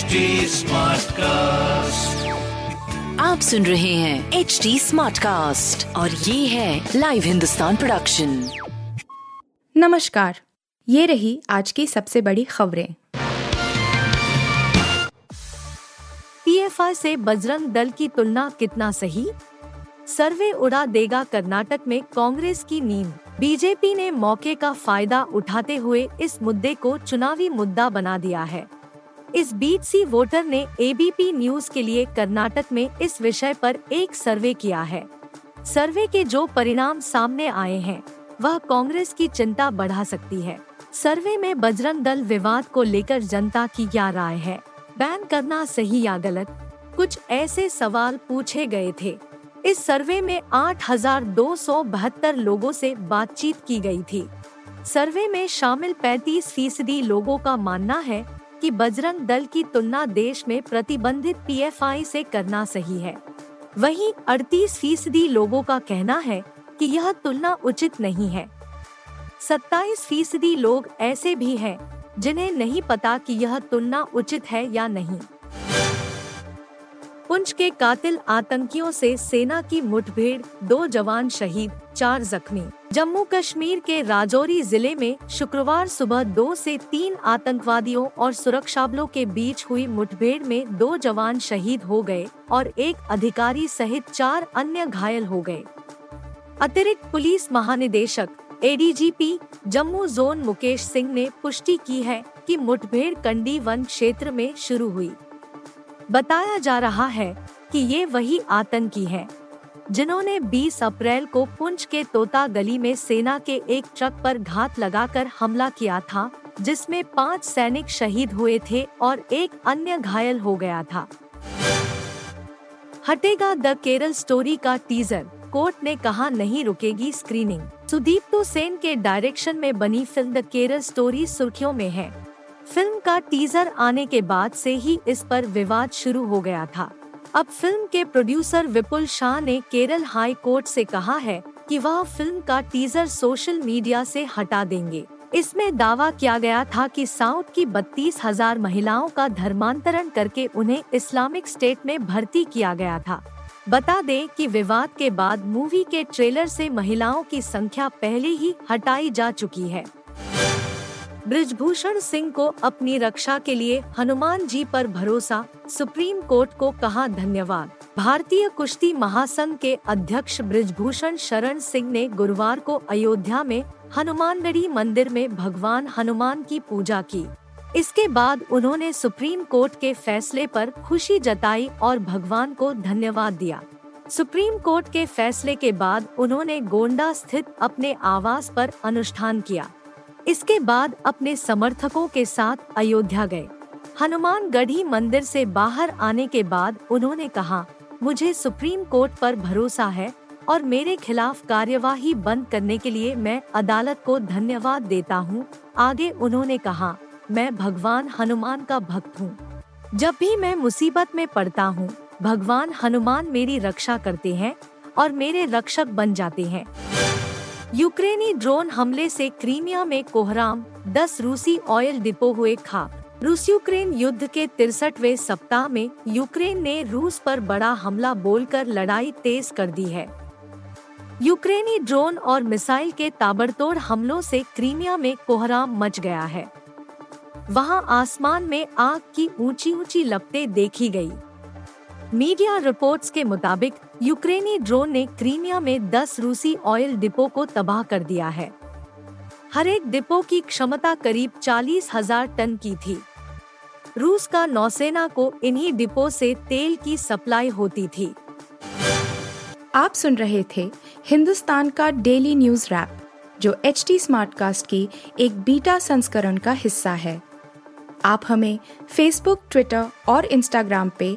HD cast आप सुन रहे हैं एच डी स्मार्ट कास्ट और ये है लाइव हिंदुस्तान प्रोडक्शन नमस्कार ये रही आज की सबसे बड़ी खबरें। पीएफआई से बजरंग दल की तुलना कितना सही? सर्वे उड़ा देगा कर्नाटक में कांग्रेस की नींद। बीजेपी ने मौके का फ़ायदा उठाते हुए इस मुद्दे को चुनावी मुद्दा बना दिया है। इस बीच सी वोटर ने एबीपी न्यूज़ के लिए कर्नाटक में इस विषय पर एक सर्वे किया है। सर्वे के जो परिणाम सामने आए हैं, वह कांग्रेस की चिंता बढ़ा सकती है। सर्वे में बजरंग दल विवाद को लेकर जनता की क्या राय है? बैन करना सही या गलत? कुछ ऐसे सवाल पूछे गए थे। इस सर्वे में आठ हज़ार दो सौ बहत्तर लोगों बातचीत की गई थी। सर्वे में शामिल 35 फ़ीसदी लोगों का मानना है कि बजरंग दल की तुलना देश में प्रतिबंधित पीएफआई से करना सही है। वहीं 38 फ़ीसदी लोगो का कहना है कि यह तुलना उचित नहीं है। 27 फ़ीसदी लोग ऐसे भी हैं जिन्हें नहीं पता कि यह तुलना उचित है या नहीं। पुंछ के कातिल आतंकियों से सेना की मुठभेड़, दो जवान शहीद, चार जख्मी। जम्मू कश्मीर के राजौरी ज़िले में शुक्रवार सुबह दो से तीन आतंकवादियों और सुरक्षा बलों के बीच हुई मुठभेड़ में दो जवान शहीद हो गए और एक अधिकारी सहित चार अन्य घायल हो गए। अतिरिक्त पुलिस महानिदेशक एडीजीपी जम्मू जोन मुकेश सिंह ने पुष्टि की है कि मुठभेड़ कंडी वन क्षेत्र में शुरू हुई। बताया जा रहा है कि ये वही आतंकी हैं, जिन्होंने 20 अप्रैल को पुंछ के तोता गली में सेना के एक ट्रक पर घात लगाकर हमला किया था जिसमें पाँच सैनिक शहीद हुए थे और एक अन्य घायल हो गया था। हटेगा द केरल स्टोरी का टीजर कोर्ट ने कहा नहीं रुकेगी स्क्रीनिंग। सुदीप तो सेन के डायरेक्शन में बनी फ़िल्म द केरल स्टोरी सुर्खियों में है। फ़िल्म का टीजर आने के बाद से ही इस पर विवाद शुरू हो गया था। अब फ़िल्म के प्रोड्यूसर विपुल शाह ने केरल हाई कोर्ट से कहा है कि वह फ़िल्म का टीजर सोशल मीडिया से हटा देंगे। इसमें दावा किया गया था कि साउथ की बत्तीस हज़ार महिलाओं का धर्मांतरण करके उन्हें इस्लामिक स्टेट में भर्ती किया गया था। बता दें कि विवाद के बाद मूवी के ट्रेलर से महिलाओं की संख्या पहले ही हटाई जा चुकी है। ब्रिजभूषण सिंह को अपनी रक्षा के लिए हनुमान जी पर भरोसा, सुप्रीम कोर्ट को कहा धन्यवाद। भारतीय कुश्ती महासंघ के अध्यक्ष ब्रिजभूषण शरण सिंह ने गुरुवार को अयोध्या में हनुमानगढ़ी मंदिर में भगवान हनुमान की पूजा की। इसके बाद उन्होंने सुप्रीम कोर्ट के फैसले पर खुशी जताई और भगवान को धन्यवाद दिया। सुप्रीम कोर्ट के फैसले के बाद उन्होंने गोंडा स्थित अपने आवास पर अनुष्ठान किया। इसके बाद अपने समर्थकों के साथ अयोध्या गए। हनुमान गढ़ी मंदिर से बाहर आने के बाद उन्होंने कहा, मुझे सुप्रीम कोर्ट पर भरोसा है और मेरे खिलाफ कार्यवाही बंद करने के लिए मैं अदालत को धन्यवाद देता हूँ। आगे उन्होंने कहा, मैं भगवान हनुमान का भक्त हूँ। जब भी मैं मुसीबत में पड़ता हूँ, भगवान हनुमान मेरी रक्षा करते हैं और मेरे रक्षक बन जाते हैं। यूक्रेनी ड्रोन हमले से क्रीमिया में कोहराम 10 रूसी ऑयल डिपो हुए खाक। रूस यूक्रेन युद्ध के तिरसठवे सप्ताह में यूक्रेन ने रूस पर बड़ा हमला बोलकर लड़ाई तेज कर दी है। यूक्रेनी ड्रोन और मिसाइल के ताबड़तोड़ हमलों से क्रीमिया में कोहराम मच गया है। वहाँ आसमान में आग की ऊँची ऊँची लपटें देखी गई। मीडिया रिपोर्ट्स के मुताबिक, यूक्रेनी ड्रोन ने क्रीमिया में 10 रूसी ऑयल डिपो को तबाह कर दिया है। हर एक डिपो की क्षमता करीब चालीस हज़ार टन की थी। रूस का नौसेना को इन्हीं डिपो से तेल की सप्लाई होती थी। आप सुन रहे थे हिंदुस्तान का डेली न्यूज़ रैप, जो एच टी स्मार्ट कास्ट की एक बीटा संस्करण का हिस्सा है। आप हमें फेसबुक ट्विटर और इंस्टाग्राम पे